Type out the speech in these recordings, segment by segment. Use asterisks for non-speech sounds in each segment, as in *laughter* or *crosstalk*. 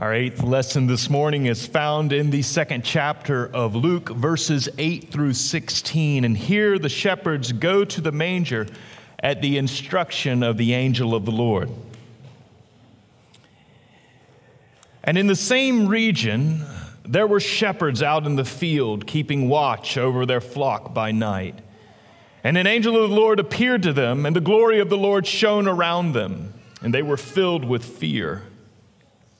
Our eighth lesson this morning is found in the second chapter of Luke, verses 8 through 16. And here the shepherds go to the manger at the instruction of the angel of the Lord. And in the same region, there were shepherds out in the field keeping watch over their flock by night. And an angel of the Lord appeared to them, and the glory of the Lord shone around them, and they were filled with fear.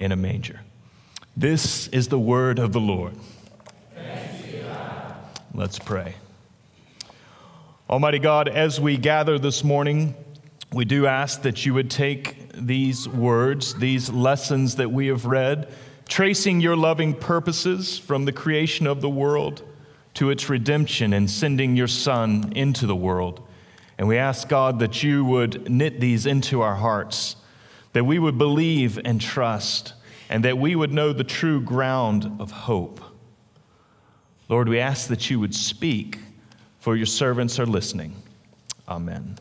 in a manger. This is the word of the Lord. Let's pray. Almighty God, as we gather this morning, we do ask that you would take these words, these lessons that we have read, tracing your loving purposes from the creation of the world to its redemption and sending your Son into the world. And we ask, God, that you would knit these into our hearts that we would believe and trust, and that we would know the true ground of hope. Lord, we ask that you would speak, for your servants are listening. Amen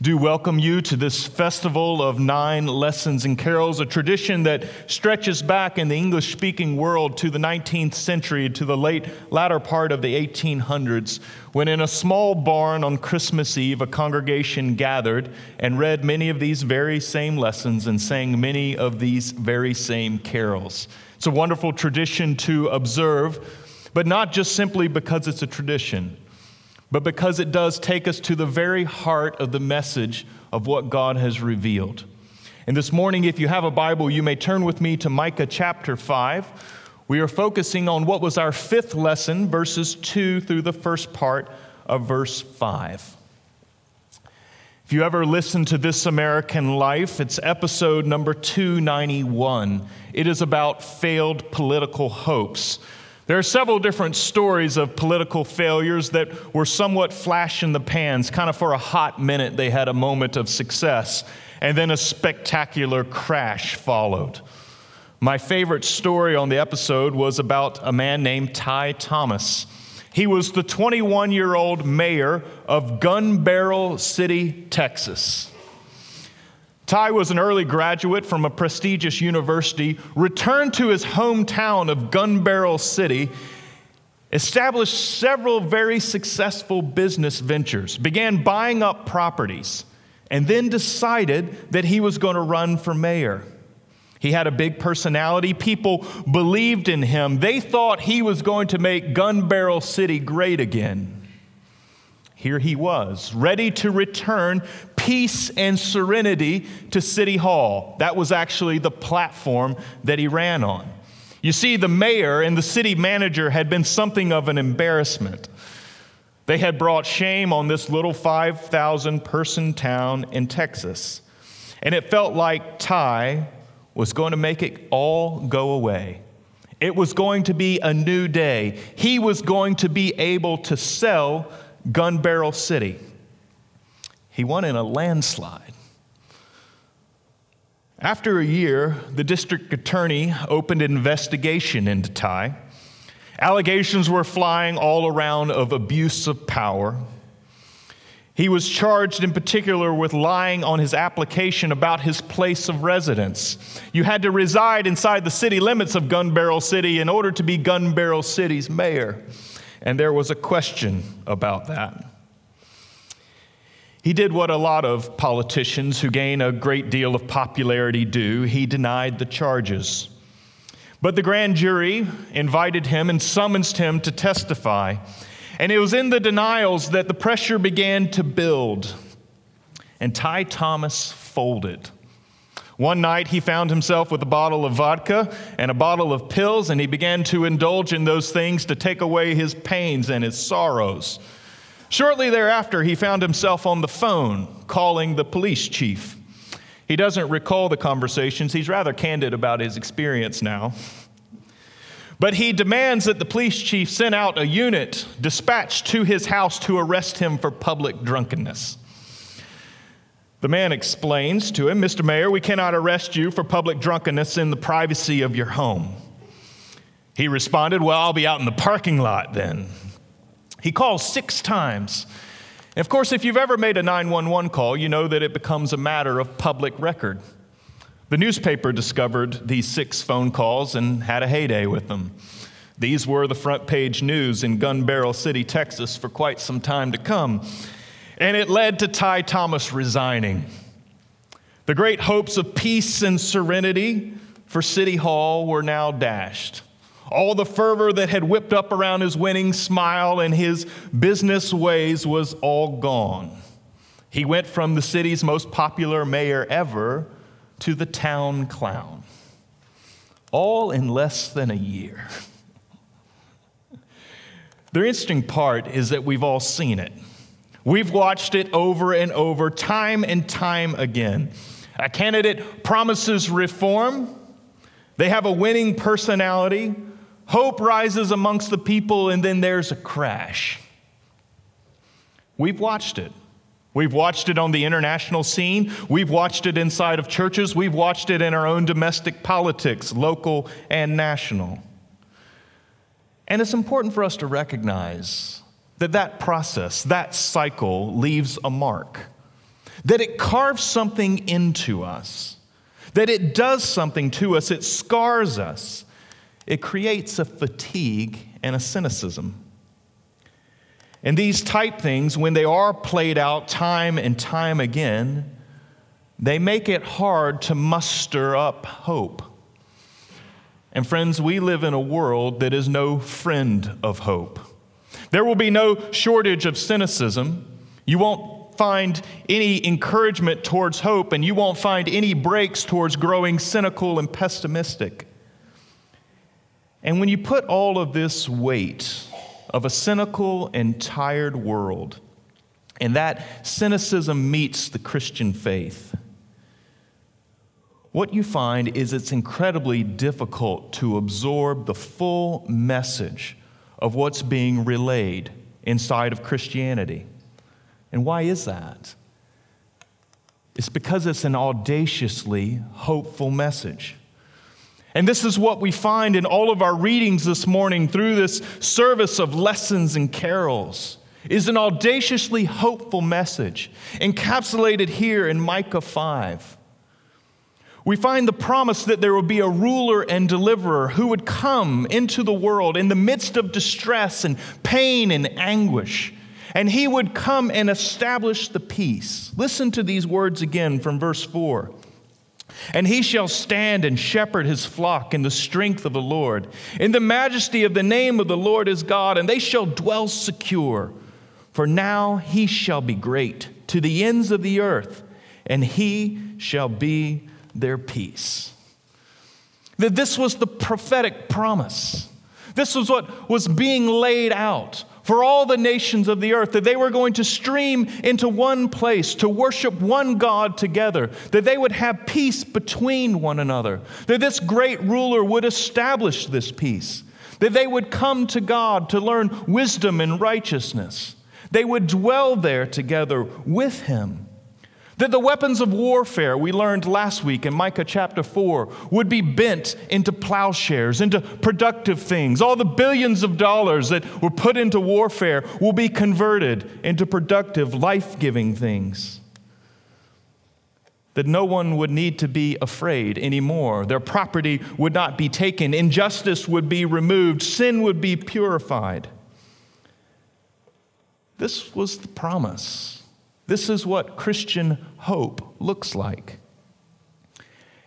do welcome you to this festival of nine lessons and carols, a tradition that stretches back in the English speaking world to the 19th century, to the late latter part of the 1800s, when in a small barn on Christmas Eve, a congregation gathered and read many of these very same lessons and sang many of these very same carols. It's a wonderful tradition to observe, but not just simply because it's a tradition but because it does take us to the very heart of the message of what God has revealed. And this morning, if you have a Bible, you may turn with me to Micah chapter 5. We are focusing on what was our fifth lesson, verses 2 through the first part of verse 5. If you ever listen to This American Life, it's episode number 291. It is about failed political hopes. There are several different stories of political failures that were somewhat flash in the pans. Kind of for a hot minute, they had a moment of success, and then a spectacular crash followed. My favorite story on the episode was about a man named Ty Thomas. He was the 21 year old mayor of Gun Barrel City, Texas. Ty was an early graduate from a prestigious university, returned to his hometown of Gun Barrel City, established several very successful business ventures, began buying up properties, and then decided that he was going to run for mayor. He had a big personality. People believed in him. They thought he was going to make Gun Barrel City great again. Here he was, ready to return peace and serenity to City Hall. That was actually the platform that he ran on. You see, the mayor and the city manager had been something of an embarrassment. They had brought shame on this little 5,000 person town in Texas. And it felt like Ty was going to make it all go away. It was going to be a new day. He was going to be able to sell Gun Barrel City. He won in a landslide. After a year, the district attorney opened an investigation into Ty. Allegations were flying all around of abuse of power. He was charged in particular with lying on his application about his place of residence. You had to reside inside the city limits of Gun Barrel City in order to be Gun Barrel City's mayor and there was a question about that. He did what a lot of politicians who gain a great deal of popularity do he denied the charges. But the grand jury invited him and summoned him to testify. And it was in the denials that the pressure began to build. And Ty Thomas folded. One night he found himself with a bottle of vodka and a bottle of pills, and he began to indulge in those things to take away his pains and his sorrows. Shortly thereafter, he found himself on the phone calling the police chief. He doesn't recall the conversations, he's rather candid about his experience now. But he demands that the police chief send out a unit dispatched to his house to arrest him for public drunkenness. The man explains to him, Mr. Mayor, we cannot arrest you for public drunkenness in the privacy of your home. He responded, Well, I'll be out in the parking lot then. He calls six times. And of course, if you've ever made a 911 call, you know that it becomes a matter of public record. The newspaper discovered these six phone calls and had a heyday with them. These were the front page news in Gun Barrel City, Texas, for quite some time to come and it led to Ty Thomas resigning. The great hopes of peace and serenity for City Hall were now dashed. All the fervor that had whipped up around his winning smile and his business ways was all gone. He went from the city's most popular mayor ever to the town clown, all in less than a year. *laughs* The interesting part is that we've all seen it. We've watched it over and over, time and time again. A candidate promises reform, they have a winning personality, hope rises amongst the people, and then there's a crash. We've watched it. We've watched it on the international scene. We've watched it inside of churches. We've watched it in our own domestic politics, local and national. And it's important for us to recognize that that process, that cycle leaves a mark, that it carves something into us, that it does something to us, it scars us, it creates a fatigue and a cynicism. And these type things, when they are played out time and time again, they make it hard to muster up hope. And friends, we live in a world that is no friend of hope. There will be no shortage of cynicism. You won't find any encouragement towards hope, and you won't find any breaks towards growing cynical and pessimistic. And when you put all of this weight of a cynical and tired world, and that cynicism meets the Christian faith, what you find is it's incredibly difficult to absorb the full message of what's being relayed inside of Christianity. And why is that? It's because it's an audaciously hopeful message. And this is what we find in all of our readings this morning through this service of lessons and carols is an audaciously hopeful message encapsulated here in Micah 5 we find the promise that there will be a ruler and deliverer who would come into the world in the midst of distress and pain and anguish. And he would come and establish the peace. Listen to these words again from verse 4. And he shall stand and shepherd his flock in the strength of the Lord, in the majesty of the name of the Lord his God, and they shall dwell secure. For now he shall be great to the ends of the earth, and he shall be their peace. That this was the prophetic promise. This was what was being laid out for all the nations of the earth, that they were going to stream into one place to worship one God together, that they would have peace between one another, that this great ruler would establish this peace, that they would come to God to learn wisdom and righteousness. They would dwell there together with him. That the weapons of warfare we learned last week in Micah chapter 4 would be bent into plowshares, into productive things. All the billions of dollars that were put into warfare will be converted into productive, life giving things. That no one would need to be afraid anymore. Their property would not be taken, injustice would be removed, sin would be purified. This was the promise this is what Christian hope looks like.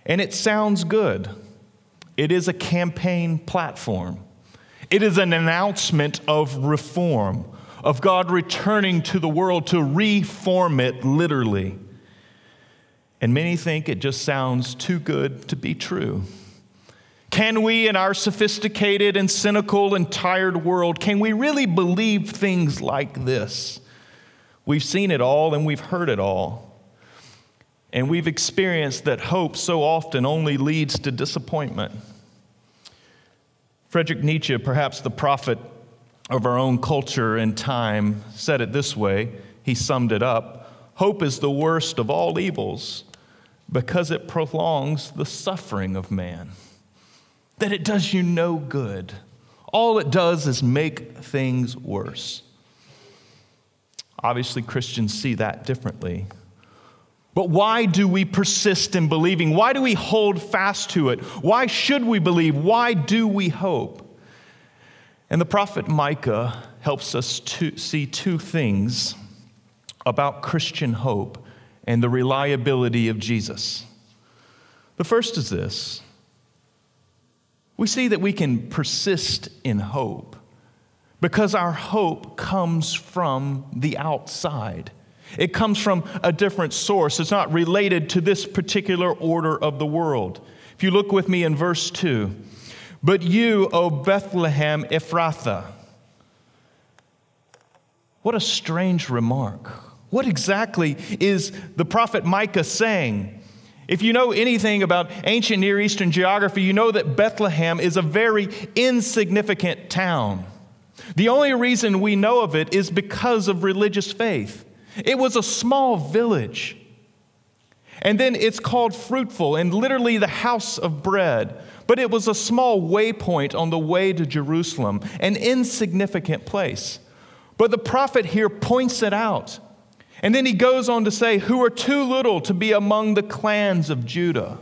And it sounds good. It is a campaign platform, it is an announcement of reform, of God returning to the world to reform it literally. And many think it just sounds too good to be true. Can we, in our sophisticated and cynical and tired world, can we really believe things like this? We've seen it all and we've heard it all. And we've experienced that hope so often only leads to disappointment. Friedrich Nietzsche, perhaps the prophet of our own culture and time, said it this way. He summed it up Hope is the worst of all evils because it prolongs the suffering of man, that it does you no good. All it does is make things worse. Obviously, Christians see that differently. But why do we persist in believing? Why do we hold fast to it? Why should we believe? Why do we hope? And the prophet Micah helps us to see two things about Christian hope and the reliability of Jesus. The first is this we see that we can persist in hope because our hope comes from the outside. It comes from a different source. It's not related to this particular order of the world. If you look with me in verse 2, but you, O Bethlehem Ephrathah. What a strange remark. What exactly is the prophet Micah saying? If you know anything about ancient Near Eastern geography, you know that Bethlehem is a very insignificant town. The only reason we know of it is because of religious faith. It was a small village. And then it's called fruitful and literally the house of bread. But it was a small waypoint on the way to Jerusalem, an insignificant place. But the prophet here points it out. And then he goes on to say, Who are too little to be among the clans of Judah?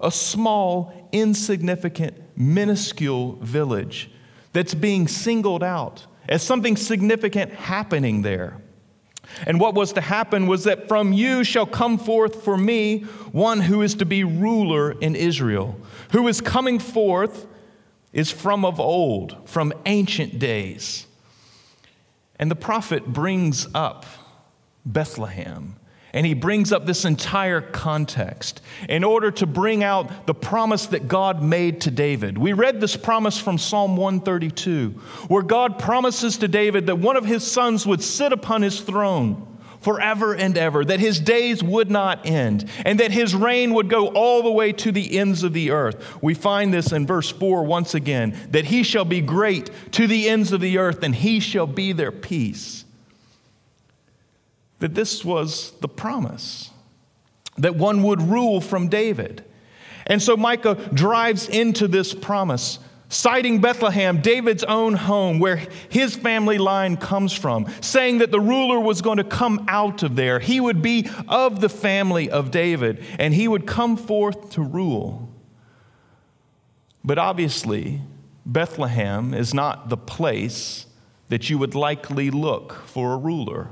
A small, insignificant, minuscule village that's being singled out as something significant happening there. And what was to happen was that from you shall come forth for me one who is to be ruler in Israel. Who is coming forth is from of old, from ancient days. And the prophet brings up Bethlehem and he brings up this entire context in order to bring out the promise that God made to David. We read this promise from Psalm 132, where God promises to David that one of his sons would sit upon his throne forever and ever, that his days would not end, and that his reign would go all the way to the ends of the earth. We find this in verse 4 once again that he shall be great to the ends of the earth, and he shall be their peace that this was the promise that one would rule from David. And so Micah drives into this promise, citing Bethlehem, David's own home, where his family line comes from, saying that the ruler was going to come out of there. He would be of the family of David, and he would come forth to rule. But obviously, Bethlehem is not the place that you would likely look for a ruler.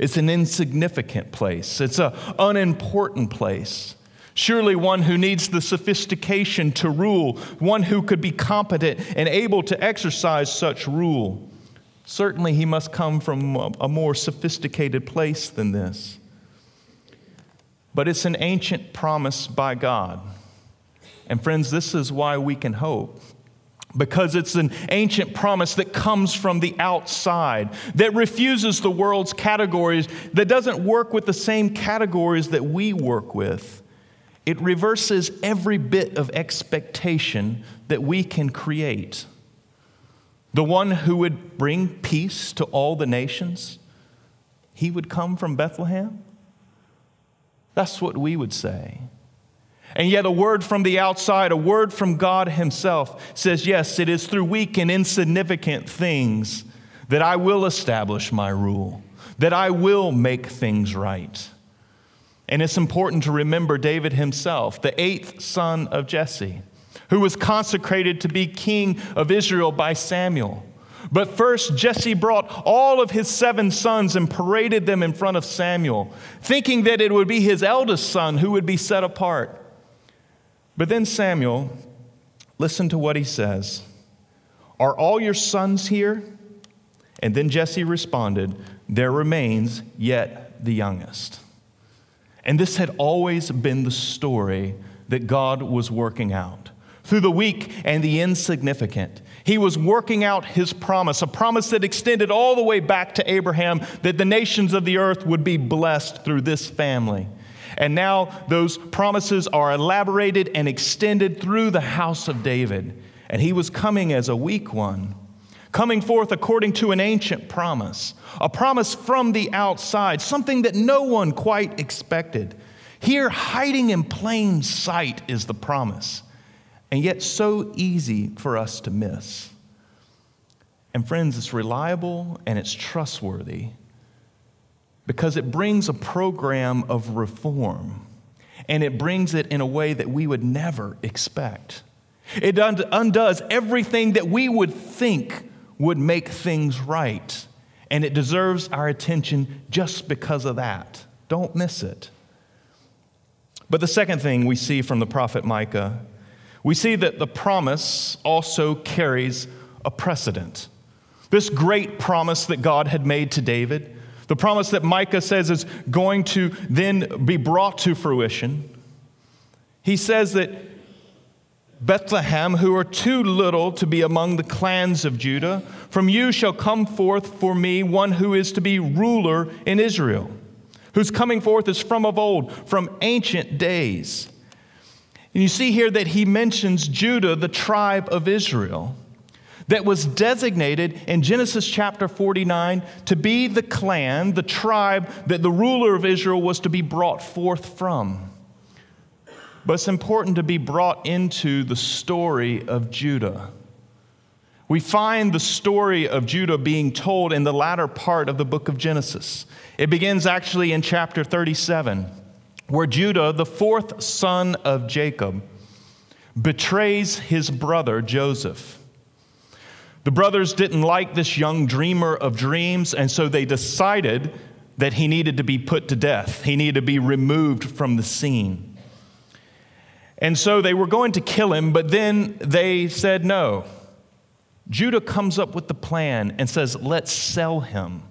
It's an insignificant place, it's an unimportant place. Surely one who needs the sophistication to rule, one who could be competent and able to exercise such rule. Certainly he must come from a more sophisticated place than this. But it's an ancient promise by God. And friends, this is why we can hope because it's an ancient promise that comes from the outside, that refuses the world's categories, that doesn't work with the same categories that we work with. It reverses every bit of expectation that we can create. The one who would bring peace to all the nations, he would come from Bethlehem? That's what we would say. And yet, a word from the outside, a word from God Himself says, Yes, it is through weak and insignificant things that I will establish my rule, that I will make things right. And it's important to remember David himself, the eighth son of Jesse, who was consecrated to be king of Israel by Samuel. But first, Jesse brought all of his seven sons and paraded them in front of Samuel, thinking that it would be his eldest son who would be set apart. But then Samuel, listen to what he says Are all your sons here? And then Jesse responded, There remains yet the youngest. And this had always been the story that God was working out. Through the weak and the insignificant, He was working out His promise, a promise that extended all the way back to Abraham that the nations of the earth would be blessed through this family. And now those promises are elaborated and extended through the house of David. And He was coming as a weak one coming forth according to an ancient promise, a promise from the outside, something that no one quite expected. Here, hiding in plain sight is the promise, and yet so easy for us to miss. And friends, it's reliable and it's trustworthy because it brings a program of reform and it brings it in a way that we would never expect. It undoes everything that we would think would make things right. And it deserves our attention just because of that. Don't miss it. But the second thing we see from the prophet Micah, we see that the promise also carries a precedent. This great promise that God had made to David, the promise that Micah says is going to then be brought to fruition. He says that Bethlehem, who are too little to be among the clans of Judah, from you shall come forth for me one who is to be ruler in Israel, whose coming forth is from of old, from ancient days. And you see here that he mentions Judah, the tribe of Israel, that was designated in Genesis chapter 49 to be the clan, the tribe that the ruler of Israel was to be brought forth from. But it's important to be brought into the story of Judah. We find the story of Judah being told in the latter part of the book of Genesis. It begins actually in chapter 37, where Judah, the fourth son of Jacob, betrays his brother Joseph. The brothers didn't like this young dreamer of dreams, and so they decided that he needed to be put to death. He needed to be removed from the scene. And so they were going to kill him, but then they said no. Judah comes up with the plan and says, Let's sell him.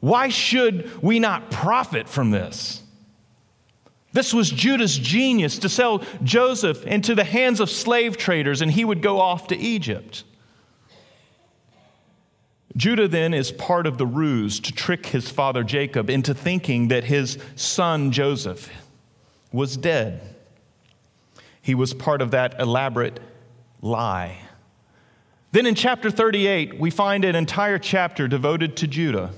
Why should we not profit from this? This was Judah's genius to sell Joseph into the hands of slave traders and he would go off to Egypt. Judah then is part of the ruse to trick his father Jacob into thinking that his son Joseph was dead. He was part of that elaborate lie. Then in chapter 38, we find an entire chapter devoted to Judah.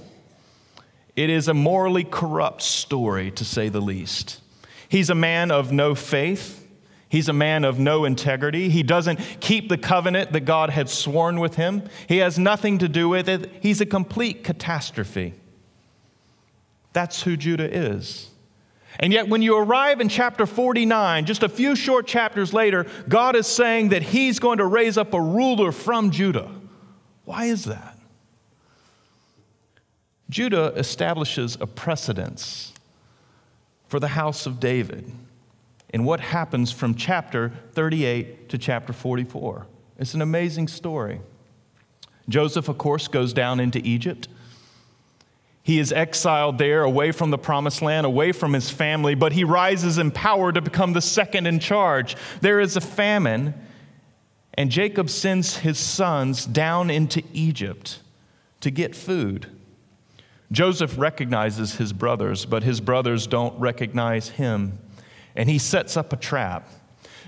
It is a morally corrupt story, to say the least. He's a man of no faith. He's a man of no integrity. He doesn't keep the covenant that God had sworn with him. He has nothing to do with it. He's a complete catastrophe. That's who Judah is. And yet, when you arrive in chapter 49, just a few short chapters later, God is saying that He's going to raise up a ruler from Judah. Why is that? Judah establishes a precedence for the house of David in what happens from chapter 38 to chapter 44. It's an amazing story. Joseph, of course, goes down into Egypt. He is exiled there, away from the promised land, away from his family, but he rises in power to become the second in charge. There is a famine, and Jacob sends his sons down into Egypt to get food. Joseph recognizes his brothers, but his brothers don't recognize him, and he sets up a trap.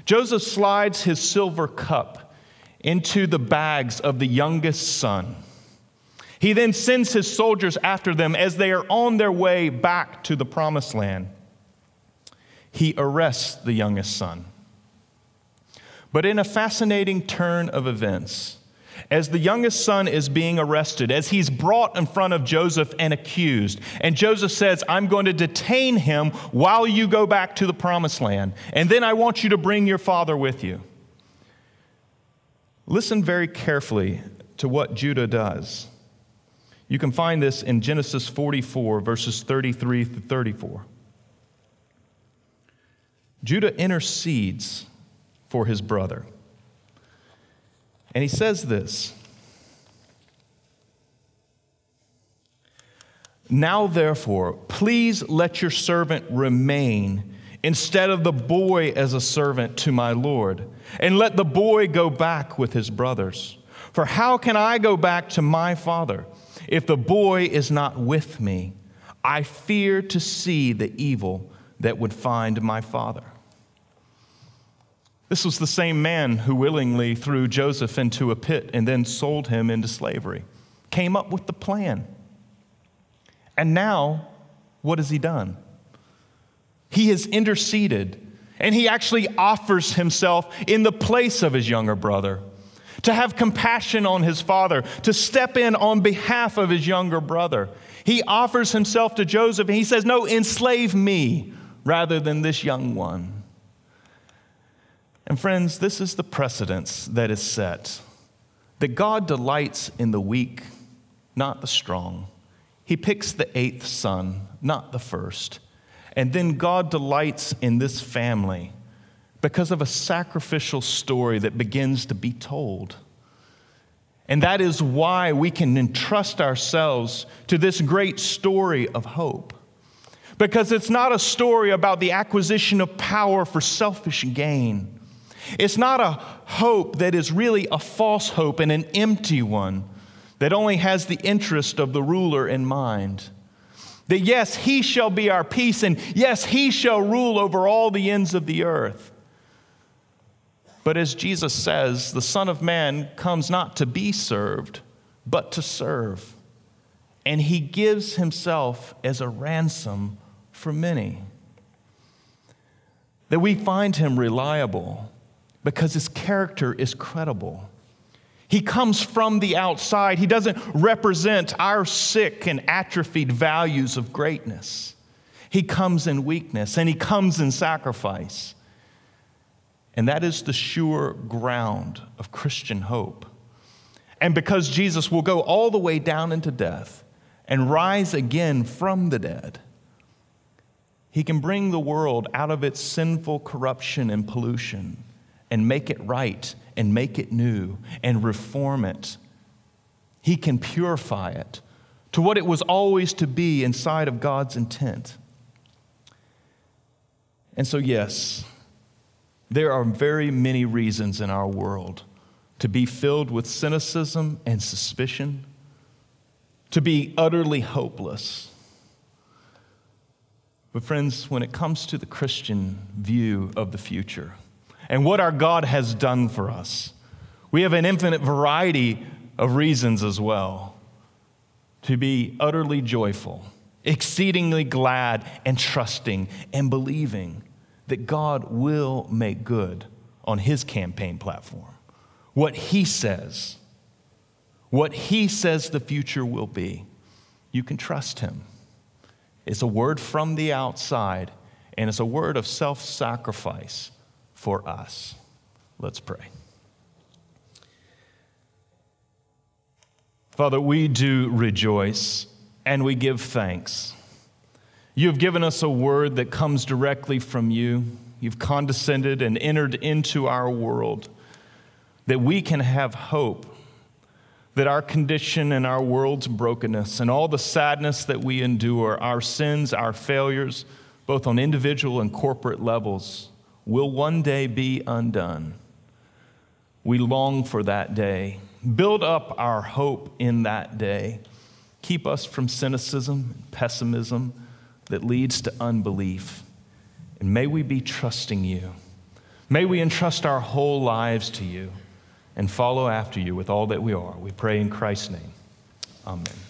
Joseph slides his silver cup into the bags of the youngest son. He then sends his soldiers after them as they are on their way back to the promised land. He arrests the youngest son. But in a fascinating turn of events, as the youngest son is being arrested, as he's brought in front of Joseph and accused, and Joseph says, I'm going to detain him while you go back to the promised land, and then I want you to bring your father with you. Listen very carefully to what Judah does. You can find this in Genesis 44, verses 33 through 34. Judah intercedes for his brother. And he says this Now, therefore, please let your servant remain instead of the boy as a servant to my Lord, and let the boy go back with his brothers. For how can I go back to my father if the boy is not with me? I fear to see the evil that would find my father. This was the same man who willingly threw Joseph into a pit and then sold him into slavery, came up with the plan. And now, what has he done? He has interceded and he actually offers himself in the place of his younger brother to have compassion on his father, to step in on behalf of his younger brother. He offers himself to Joseph and he says, No, enslave me rather than this young one. And friends, this is the precedence that is set that God delights in the weak, not the strong. He picks the eighth son, not the first. And then God delights in this family because of a sacrificial story that begins to be told. And that is why we can entrust ourselves to this great story of hope. Because it's not a story about the acquisition of power for selfish gain. It's not a hope that is really a false hope and an empty one that only has the interest of the ruler in mind. That yes, he shall be our peace, and yes, he shall rule over all the ends of the earth. But as Jesus says, the Son of Man comes not to be served, but to serve. And he gives himself as a ransom for many. That we find him reliable because his character is credible. He comes from the outside. He doesn't represent our sick and atrophied values of greatness. He comes in weakness and he comes in sacrifice. And that is the sure ground of Christian hope. And because Jesus will go all the way down into death and rise again from the dead, he can bring the world out of its sinful corruption and pollution and make it right and make it new and reform it. He can purify it to what it was always to be inside of God's intent. And so, yes, there are very many reasons in our world to be filled with cynicism and suspicion, to be utterly hopeless. But, friends, when it comes to the Christian view of the future, and what our God has done for us. We have an infinite variety of reasons as well to be utterly joyful, exceedingly glad, and trusting and believing that God will make good on His campaign platform. What He says, what He says the future will be, you can trust Him. It's a word from the outside, and it's a word of self sacrifice for us. Let's pray. Father, we do rejoice and we give thanks. You have given us a word that comes directly from you. You've condescended and entered into our world that we can have hope that our condition and our world's brokenness and all the sadness that we endure, our sins, our failures, both on individual and corporate levels, will one day be undone. We long for that day. Build up our hope in that day. Keep us from cynicism, and pessimism that leads to unbelief. And may we be trusting you. May we entrust our whole lives to you and follow after you with all that we are. We pray in Christ's name. Amen.